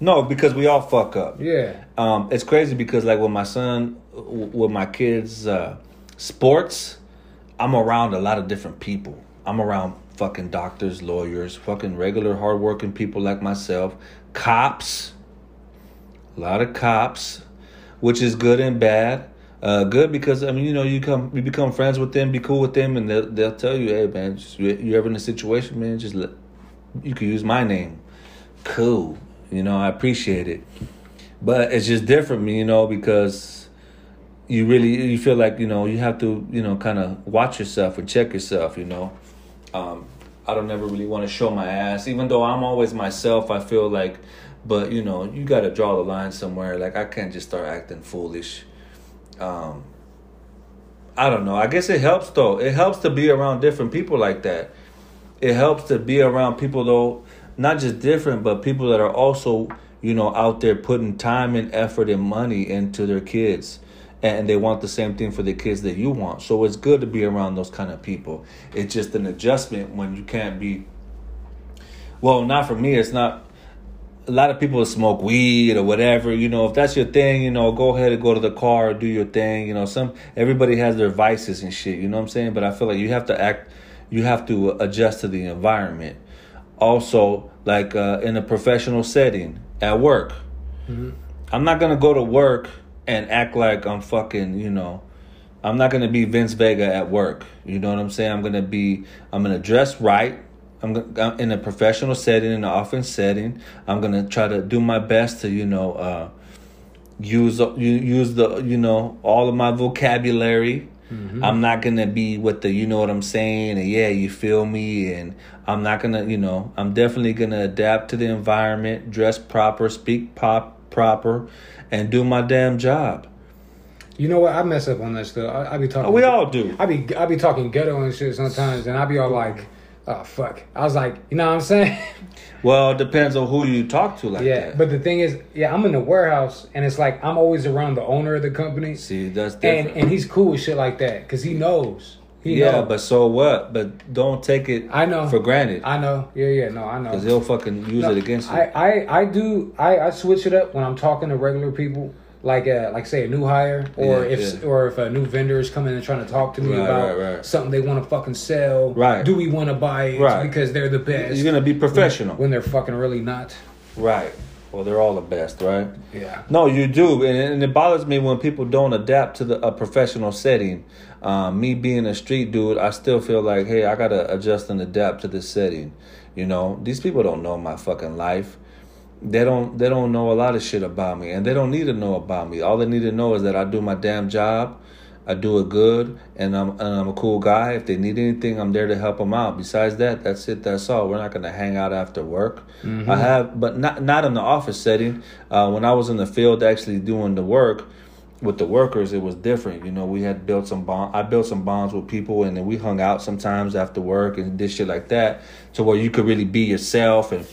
no, because we all fuck up. Yeah. Um, it's crazy because like with my son, with my kids' uh, sports, I'm around a lot of different people. I'm around fucking doctors, lawyers, fucking regular hardworking people like myself, cops, a lot of cops, which is good and bad. Uh, good because I mean you know you come you become friends with them, be cool with them, and they'll they'll tell you, hey man, just, you you ever in a situation, man, just let, you can use my name. Cool, you know I appreciate it, but it's just different, you know, because you really you feel like you know you have to you know kind of watch yourself and check yourself, you know. Um, I don't ever really want to show my ass, even though I'm always myself. I feel like, but you know, you got to draw the line somewhere. Like I can't just start acting foolish. Um, I don't know. I guess it helps though. It helps to be around different people like that. It helps to be around people though, not just different, but people that are also you know out there putting time and effort and money into their kids and they want the same thing for the kids that you want. So it's good to be around those kind of people. It's just an adjustment when you can't be. Well, not for me. It's not. A lot of people smoke weed or whatever. You know, if that's your thing, you know, go ahead and go to the car, do your thing. You know, some everybody has their vices and shit. You know what I'm saying? But I feel like you have to act. You have to adjust to the environment. Also, like uh, in a professional setting at work, I'm not gonna go to work and act like I'm fucking, you know, I'm not gonna be Vince Vega at work. You know what I'm saying? I'm gonna be, I'm gonna dress right. I'm in a professional setting, in an office setting. I'm gonna try to do my best to, you know, uh, use you use the, you know, all of my vocabulary. I'm not gonna be with the, you know what I'm saying, and yeah, you feel me, and I'm not gonna, you know, I'm definitely gonna adapt to the environment, dress proper, speak pop proper, and do my damn job. You know what? I mess up on that stuff. I, I be talking. We all do. I be I be talking ghetto and shit sometimes, and I be all like, "Oh fuck." I was like, you know what I'm saying? Well, it depends on who you talk to like yeah. that. But the thing is, yeah, I'm in the warehouse, and it's like I'm always around the owner of the company, See, that's and different. and he's cool with shit like that because he knows. He yeah, knows. but so what? But don't take it I know for granted. I know. Yeah, yeah. No, I know. Because he'll fucking use No, it against you. I, I, I do I, I switch it up when I'm talking to regular people, like a, like say a new hire, or Yeah, if yeah. or if a new vendor is coming and trying to talk to me Right, about right, right. something they want to fucking sell. Right. Do we want to buy it Right. because they're the best? You're gonna be professional, when they're fucking really not. right? Well, they're all the best, right? Yeah. No, you do, and, and it bothers me when people don't adapt to the a professional setting. Um, me being a street dude, I still feel like, hey, I gotta adjust and adapt to this setting. You know, these people don't know my fucking life. They don't. They don't know a lot of shit about me, and they don't need to know about me. All they need to know is that I do my damn job. I do it good, and I'm and I'm a cool guy. If they need anything, I'm there to help them out. Besides that, that's it. That's all. We're not gonna hang out after work. I have, but not not in the office setting. Uh, when I was in the field, actually doing the work with the workers, it was different. You know, we had built some bond. I built some bonds with people, and then we hung out sometimes after work and did shit like that, to where you could really be yourself and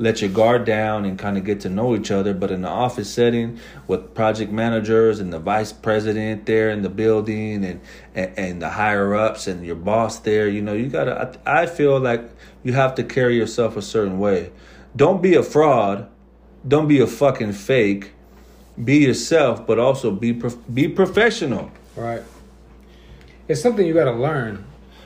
let your guard down and kind of get to know each other. But in the office setting with project managers and the vice president there in the building and and, and the higher ups and your boss there, you know, you gotta. I, I feel like you have to carry yourself a certain way. Don't be a fraud. Don't be a fucking fake. Be yourself, but also be be professional. Right. It's something you got to learn.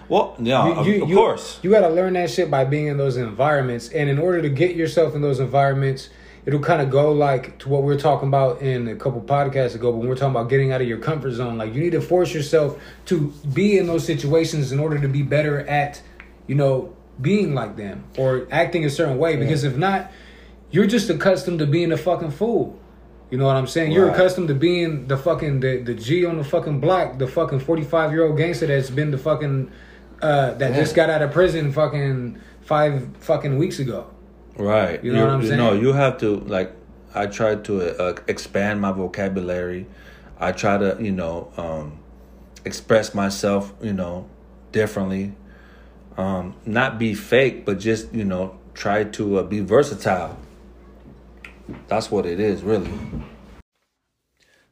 Well, yeah, You- of, you- of you- course. You got to learn that shit by being in those environments. And in order to get yourself in those environments, it'll kind of go like to what we were talking about in a couple podcasts ago when we are talking about getting out of your comfort zone. Like you need to force yourself to be in those situations in order to be better at, you know, being like them or acting a certain way. Because if not, you're just accustomed to being a fucking fool. You know what I'm saying? You're accustomed to being the fucking the, the G on the fucking block, the fucking 45 year old gangster that's been the fucking uh, that Yeah. just got out of prison fucking five fucking weeks ago. Right. You know what I'm you saying? know, you have to like. I try to uh, expand my vocabulary. I try to, you know, um, express myself, you know, differently. Um, not be fake, but just you know, try to uh, be versatile. That's what it is, really.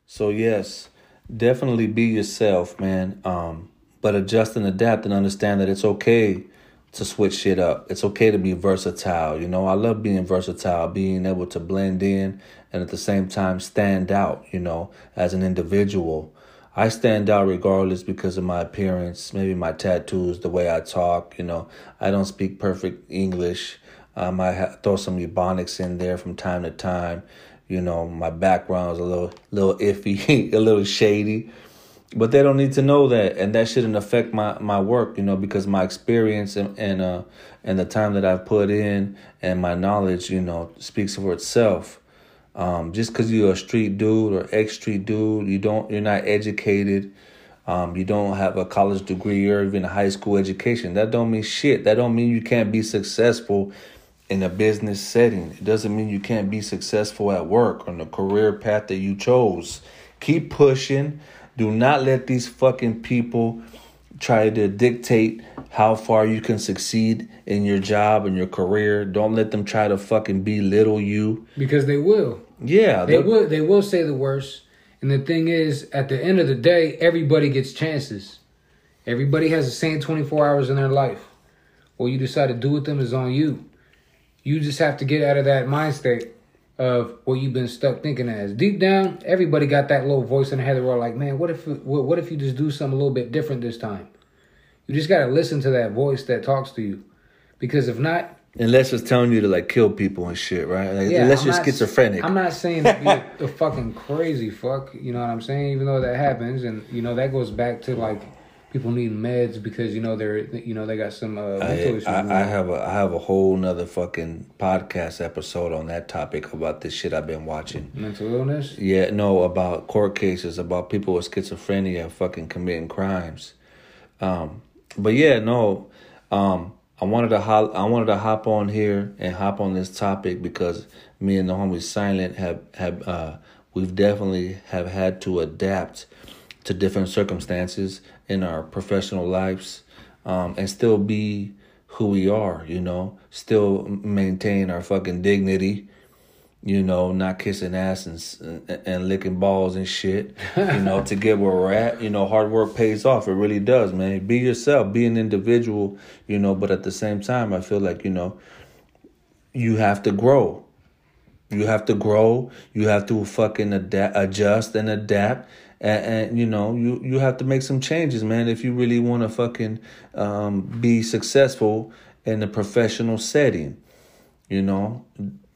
So yes, definitely be yourself, man. Um, but adjust and adapt and understand that it's okay to switch shit up. It's okay to be versatile. You know, I love being versatile, being able to blend in and at the same time stand out, you know, as an individual. I stand out regardless because of my appearance, maybe my tattoos, the way I talk, you know. I don't speak perfect English. Um, I ha- throw some ebonics in there from time to time. You know, my background is a little little iffy, a little shady but they don't need to know that and that shouldn't affect my my work you know because my experience and and uh and the time that i've put in and my knowledge you know speaks for itself. Um just because you're a street dude or ex street dude you don't you're not educated um you don't have a college degree or even a high school education. That don't mean shit. That don't mean you can't be successful in a business setting. It doesn't mean you can't be successful at work on the career path that you chose. Keep pushing do not let these fucking people try to dictate how far you can succeed in your job and your career. Don't let them try to fucking belittle you. Because they will. Yeah. They will they will say the worst. And the thing is, at the end of the day, everybody gets chances. Everybody has the same 24 hours in their life. What you decide to do with them is on you. You just have to get out of that mind state of what you've been stuck thinking as. Deep down, everybody got that little voice in their head that were like, man, what if what if you just do something a little bit different this time? You just gotta listen to that voice that talks to you, because if not, unless it's telling you to like kill people and shit, right? Like, yeah, unless I'm you're not, schizophrenic. I'm not saying to be a, a fucking crazy fuck. You know what I'm saying? Even though that happens, and you know that goes back to like people need meds because you know they're you know they got some uh, mental issues. I, I, have a I have a whole nother fucking podcast episode on that topic about this shit I've been watching. Mental illness? Yeah, no, about court cases about people with schizophrenia fucking committing crimes. Um, but yeah, no, um, I wanted to hop, I wanted to hop on here and hop on this topic because me and the homie Silent have have uh, we've definitely have had to adapt to different circumstances in our professional lives um, and still be who we are, you know, still maintain our fucking dignity, you know, not kissing ass and, and licking balls and shit, you know, to get where we're at. You know, hard work pays off. It really does, man. Be yourself, be an individual, you know, but at the same time, I feel like, you know, you have to grow. You have to grow. You have to fucking adapt, adjust and adapt and, and, you know you you have to make some changes man if you really want to fucking um, be successful in a professional setting you know?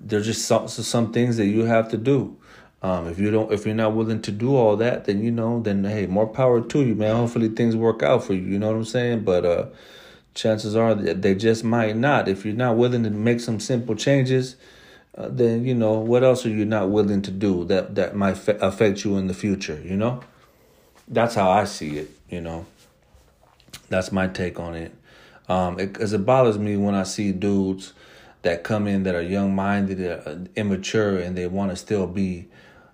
There's just some some things that you have to do. Um, if you don't if you're not willing to do all that then you know then hey more power to you man. Hopefully things work out for you you know what i'm saying? But uh chances are that they just might not. If you're not willing to make some simple changes uh, then you know what else are you not willing to do that that might fa- affect you in the future you know? That's how i see it you know? That's my take on it. Um because it, it, bothers me when i see dudes that come in that are young minded uh, immature and they want to still be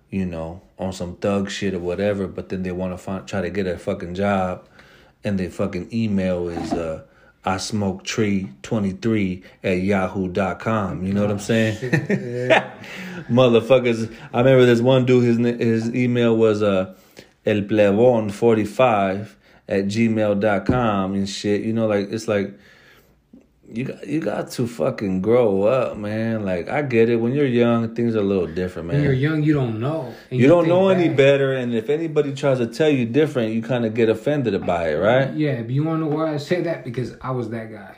you know on some thug shit or whatever but then they want to try to get a fucking job and their fucking email is uh I smoke tree 23 at yahoo.com. You know what I'm saying? Motherfuckers. I remember this one dude, his his email was uh, el plebon 45 at gmail.com and shit. You know, like, it's like, you got you got to fucking grow up, man. Like I get it. When you're young, things are a little different, man. When you're young, you don't know. You, you, don't know any better, and if anybody tries to tell you different, you kind of get offended by it, right? Yeah, but you want to know why I say that? Because I was that guy.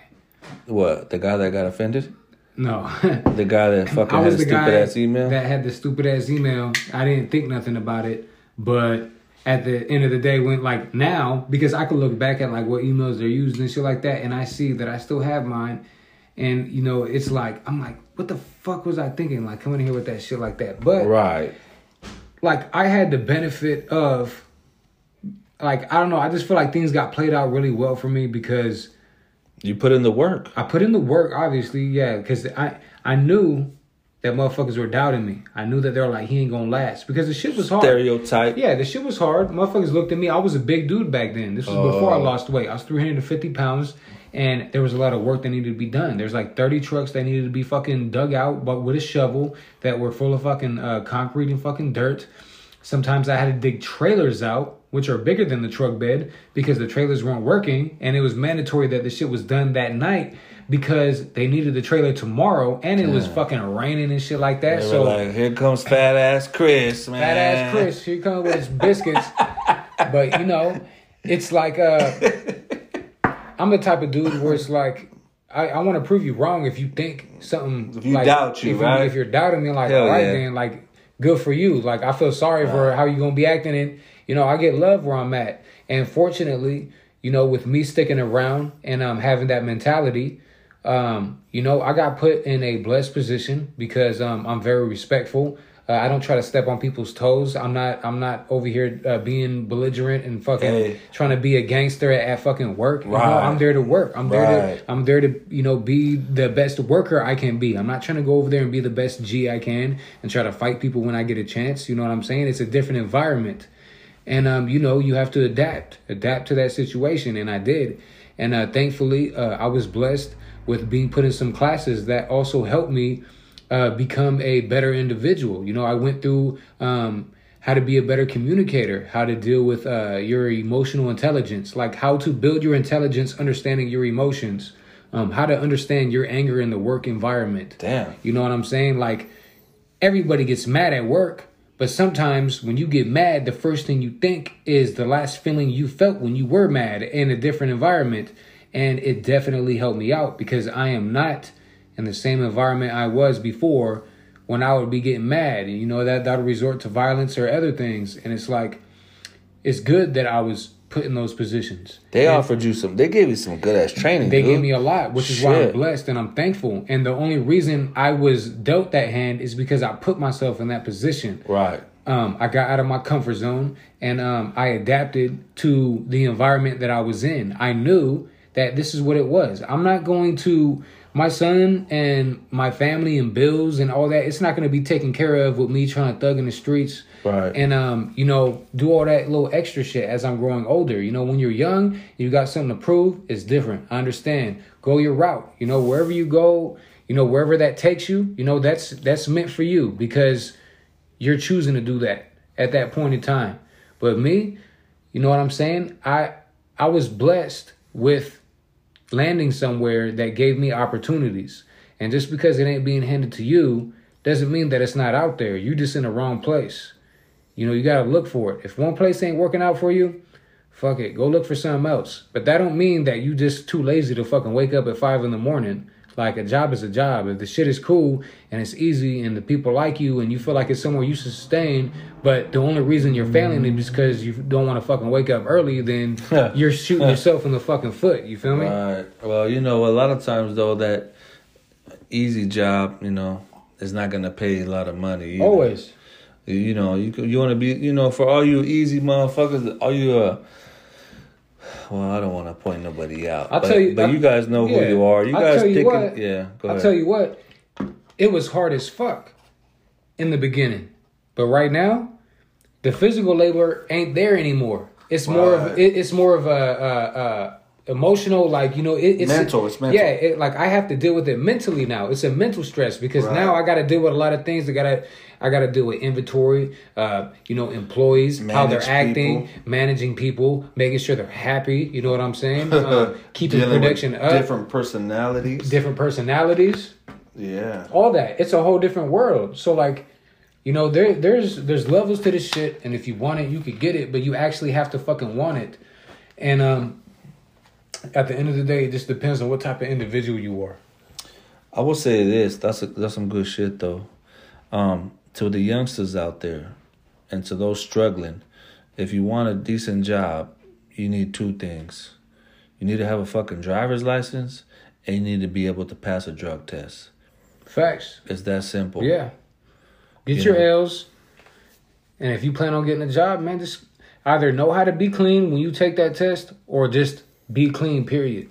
What the guy that got offended? No, the guy that fucking I was had the stupid ass email. That had the stupid ass email. I didn't think nothing about it, but at the end of the day when like now because I could look back at like what emails they're using and shit like that and I see that I still have mine. And you know it's like I'm like what the fuck was I thinking? Like coming here with that shit like that. But right. like I had the benefit of like I don't know I just feel like things got played out really well for me because you put in the work. I put in the work obviously yeah because I I knew that motherfuckers were doubting me. I knew that they were like, he ain't gonna last because the shit was hard. Stereotype. Yeah, the shit was hard. Motherfuckers looked at me. I was a big dude back then. This was before I oh. lost weight. I was 350 pounds, and there was a lot of work that needed to be done. There's like 30 trucks that needed to be fucking dug out, but with a shovel that were full of fucking uh, concrete and fucking dirt. Sometimes I had to dig trailers out, which are bigger than the truck bed, because the trailers weren't working, and it was mandatory that the shit was done that night because they needed the trailer tomorrow, and it was fucking raining and shit like that. They so like, here comes fat ass Chris, man. fat ass Chris, here comes with his biscuits. but you know, it's like uh I'm the type of dude where it's like I, I want to prove you wrong if you think something. If you like, doubt you, if right? if you're doubting me, like Hell all right, yeah. then like good for you. Like I feel sorry for how you're gonna be acting, and you know I get love where I'm at. And fortunately, you know, with me sticking around and um having that mentality, um, you know, I got put in a blessed position because um I'm very respectful. Uh, I don't try to step on people's toes. I'm not. I'm not over here uh, being belligerent and fucking Hey. trying to be a gangster at, at fucking work. You know, I'm there to work. I'm there Right. to. I'm there to you know be the best worker I can be. I'm not trying to go over there and be the best G I can and try to fight people when I get a chance. You know what I'm saying? It's a different environment, and um, you know you have to adapt, adapt to that situation, and I did. And uh, thankfully, uh, I was blessed with being put in some classes that also helped me uh, become a better individual. You know, I went through um, how to be a better communicator, how to deal with uh, your emotional intelligence, like how to build your intelligence, understanding your emotions, um, how to understand your anger in the work environment. Damn. You know what I'm saying? Like everybody gets mad at work, but sometimes when you get mad, the first thing you think is the last feeling you felt when you were mad in a different environment. And it definitely helped me out because I am not in the same environment I was before when I would be getting mad. And you know, that that'll resort to violence or other things. And it's like it's good that I was put in those positions. They offered you some. They gave you some good ass training. They dude. gave me a lot, which is why I'm blessed and I'm thankful. And the only reason I was dealt that hand is because I put myself in that position. right. Um, I got out of my comfort zone and um, I adapted to the environment that I was in. I knew that this is what it was. I'm not going to my son and my family and bills and all that. It's not going to be taken care of with me trying to thug in the streets Right. and um, you know, do all that little extra shit as I'm growing older. You know, when you're young, you got something to prove. It's different. I understand. Go your route. You know, wherever you go, you know, wherever that takes you, you know, that's that's meant for you because you're choosing to do that at that point in time. But me, you know what I'm saying? I I was blessed with landing somewhere that gave me opportunities. And just because it ain't being handed to you doesn't mean that it's not out there. You're just in the wrong place. You know, you gotta look for it. If one place ain't working out for you, fuck it. Go look for something else. But that don't mean that you just too lazy to fucking wake up at five in the morning. Like a job is a job. If the shit is cool and it's easy and the people like you and you feel like it's somewhere you sustain, but the only reason you're failing is because you don't want to fucking wake up early, then you're shooting yourself in the fucking foot. You feel me? Right. Well, you know, a lot of times though, that easy job, you know, is not gonna pay a lot of money. either. Always. You know, you you want to be, you know, for all you easy motherfuckers, all you uh. Well, I don't want to point nobody out. I'll but, tell you- but I- you guys know who yeah. you are. You I'll guys tell you thinking, what. yeah. Go I'll ahead. tell you what, it was hard as fuck in the beginning, but right now, the physical labor ain't there anymore. It's more of it, it's more of a, a, a emotional, like you know, it, it's Mental, it's mental. Yeah, it, like I have to deal with it mentally now. It's a mental stress because Right. now I got to deal with a lot of things. I gotta I got to deal with inventory, uh, you know, employees, how they're acting, people. managing people, making sure they're happy. You know what I'm saying? Um, keeping production up different personalities. different personalities, yeah. all that. It's a whole different world. So like, you know, there there's there's levels to this shit, and if you want it, you could get it, but you actually have to fucking want it. And um, at the end of the day, it just depends on what type of individual you are. I will say this. That's a, that's some good shit though. Um, to the youngsters out there, and to those struggling, if you want a decent job, you need two things. You need to have a fucking driver's license, and you need to be able to pass a drug test. Facts. It's that simple. Yeah. Get You your know. L's, and if you plan on getting a job, man, just either know how to be clean when you take that test, or just be clean. Period.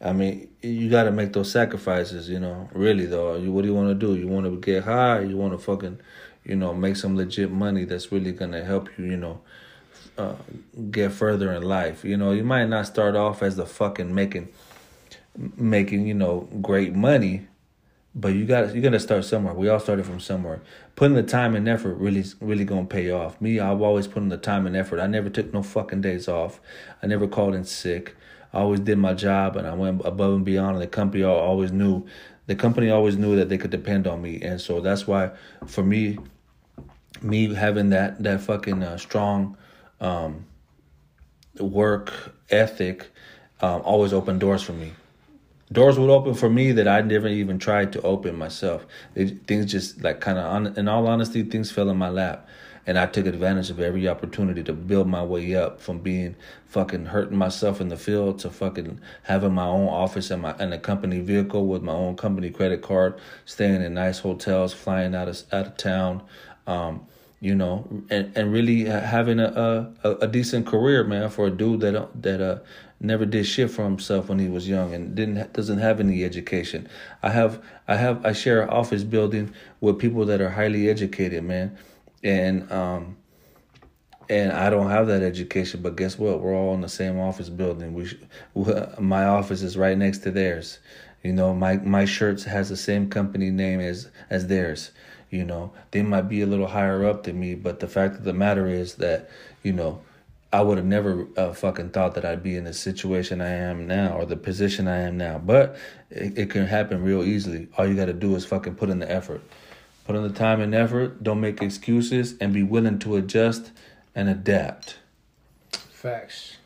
I mean, you got to make those sacrifices, you know. Really though, you, what do you want to do? You want to get high? You want to fucking, you know, make some legit money that's really gonna help you, you know, uh, get further in life. You know, you might not start off as the fucking making making you know great money, but you got you got to start somewhere. We all started from somewhere. Putting the time and effort really really gonna pay off. Me, I've always put in the time and effort. I never took no fucking days off. I never called in sick. I always did my job and I went above and beyond. And the company always knew, the company always knew that they could depend on me, and so that's why, for me, me having that that fucking uh, strong um, work ethic um, always opened doors for me. Doors would open for me that I never even tried to open myself. It, things just like kind of, in all honesty, things fell in my lap and I took advantage of every opportunity to build my way up from being fucking hurting myself in the field to fucking having my own office and my and a company vehicle with my own company credit card, staying in nice hotels, flying out of out of town, um, you know, and and really having a, a a decent career, man, for a dude that that uh never did shit for himself when he was young and didn't doesn't have any education. I have I have I share an office building with people that are highly educated, man and um and I don't have that education, but guess what? We're all in the same office building. We, my office is right next to theirs. You know, my my shirts has the same company name as as theirs. You know, they might be a little higher up than me, but the fact of the matter is that you know, I would have never uh, fucking thought that I'd be in the situation I am now or the position I am now. But it, it can happen real easily. All you got to do is fucking put in the effort. Put in the time and effort. Don't make excuses and be willing to adjust and adapt. Facts.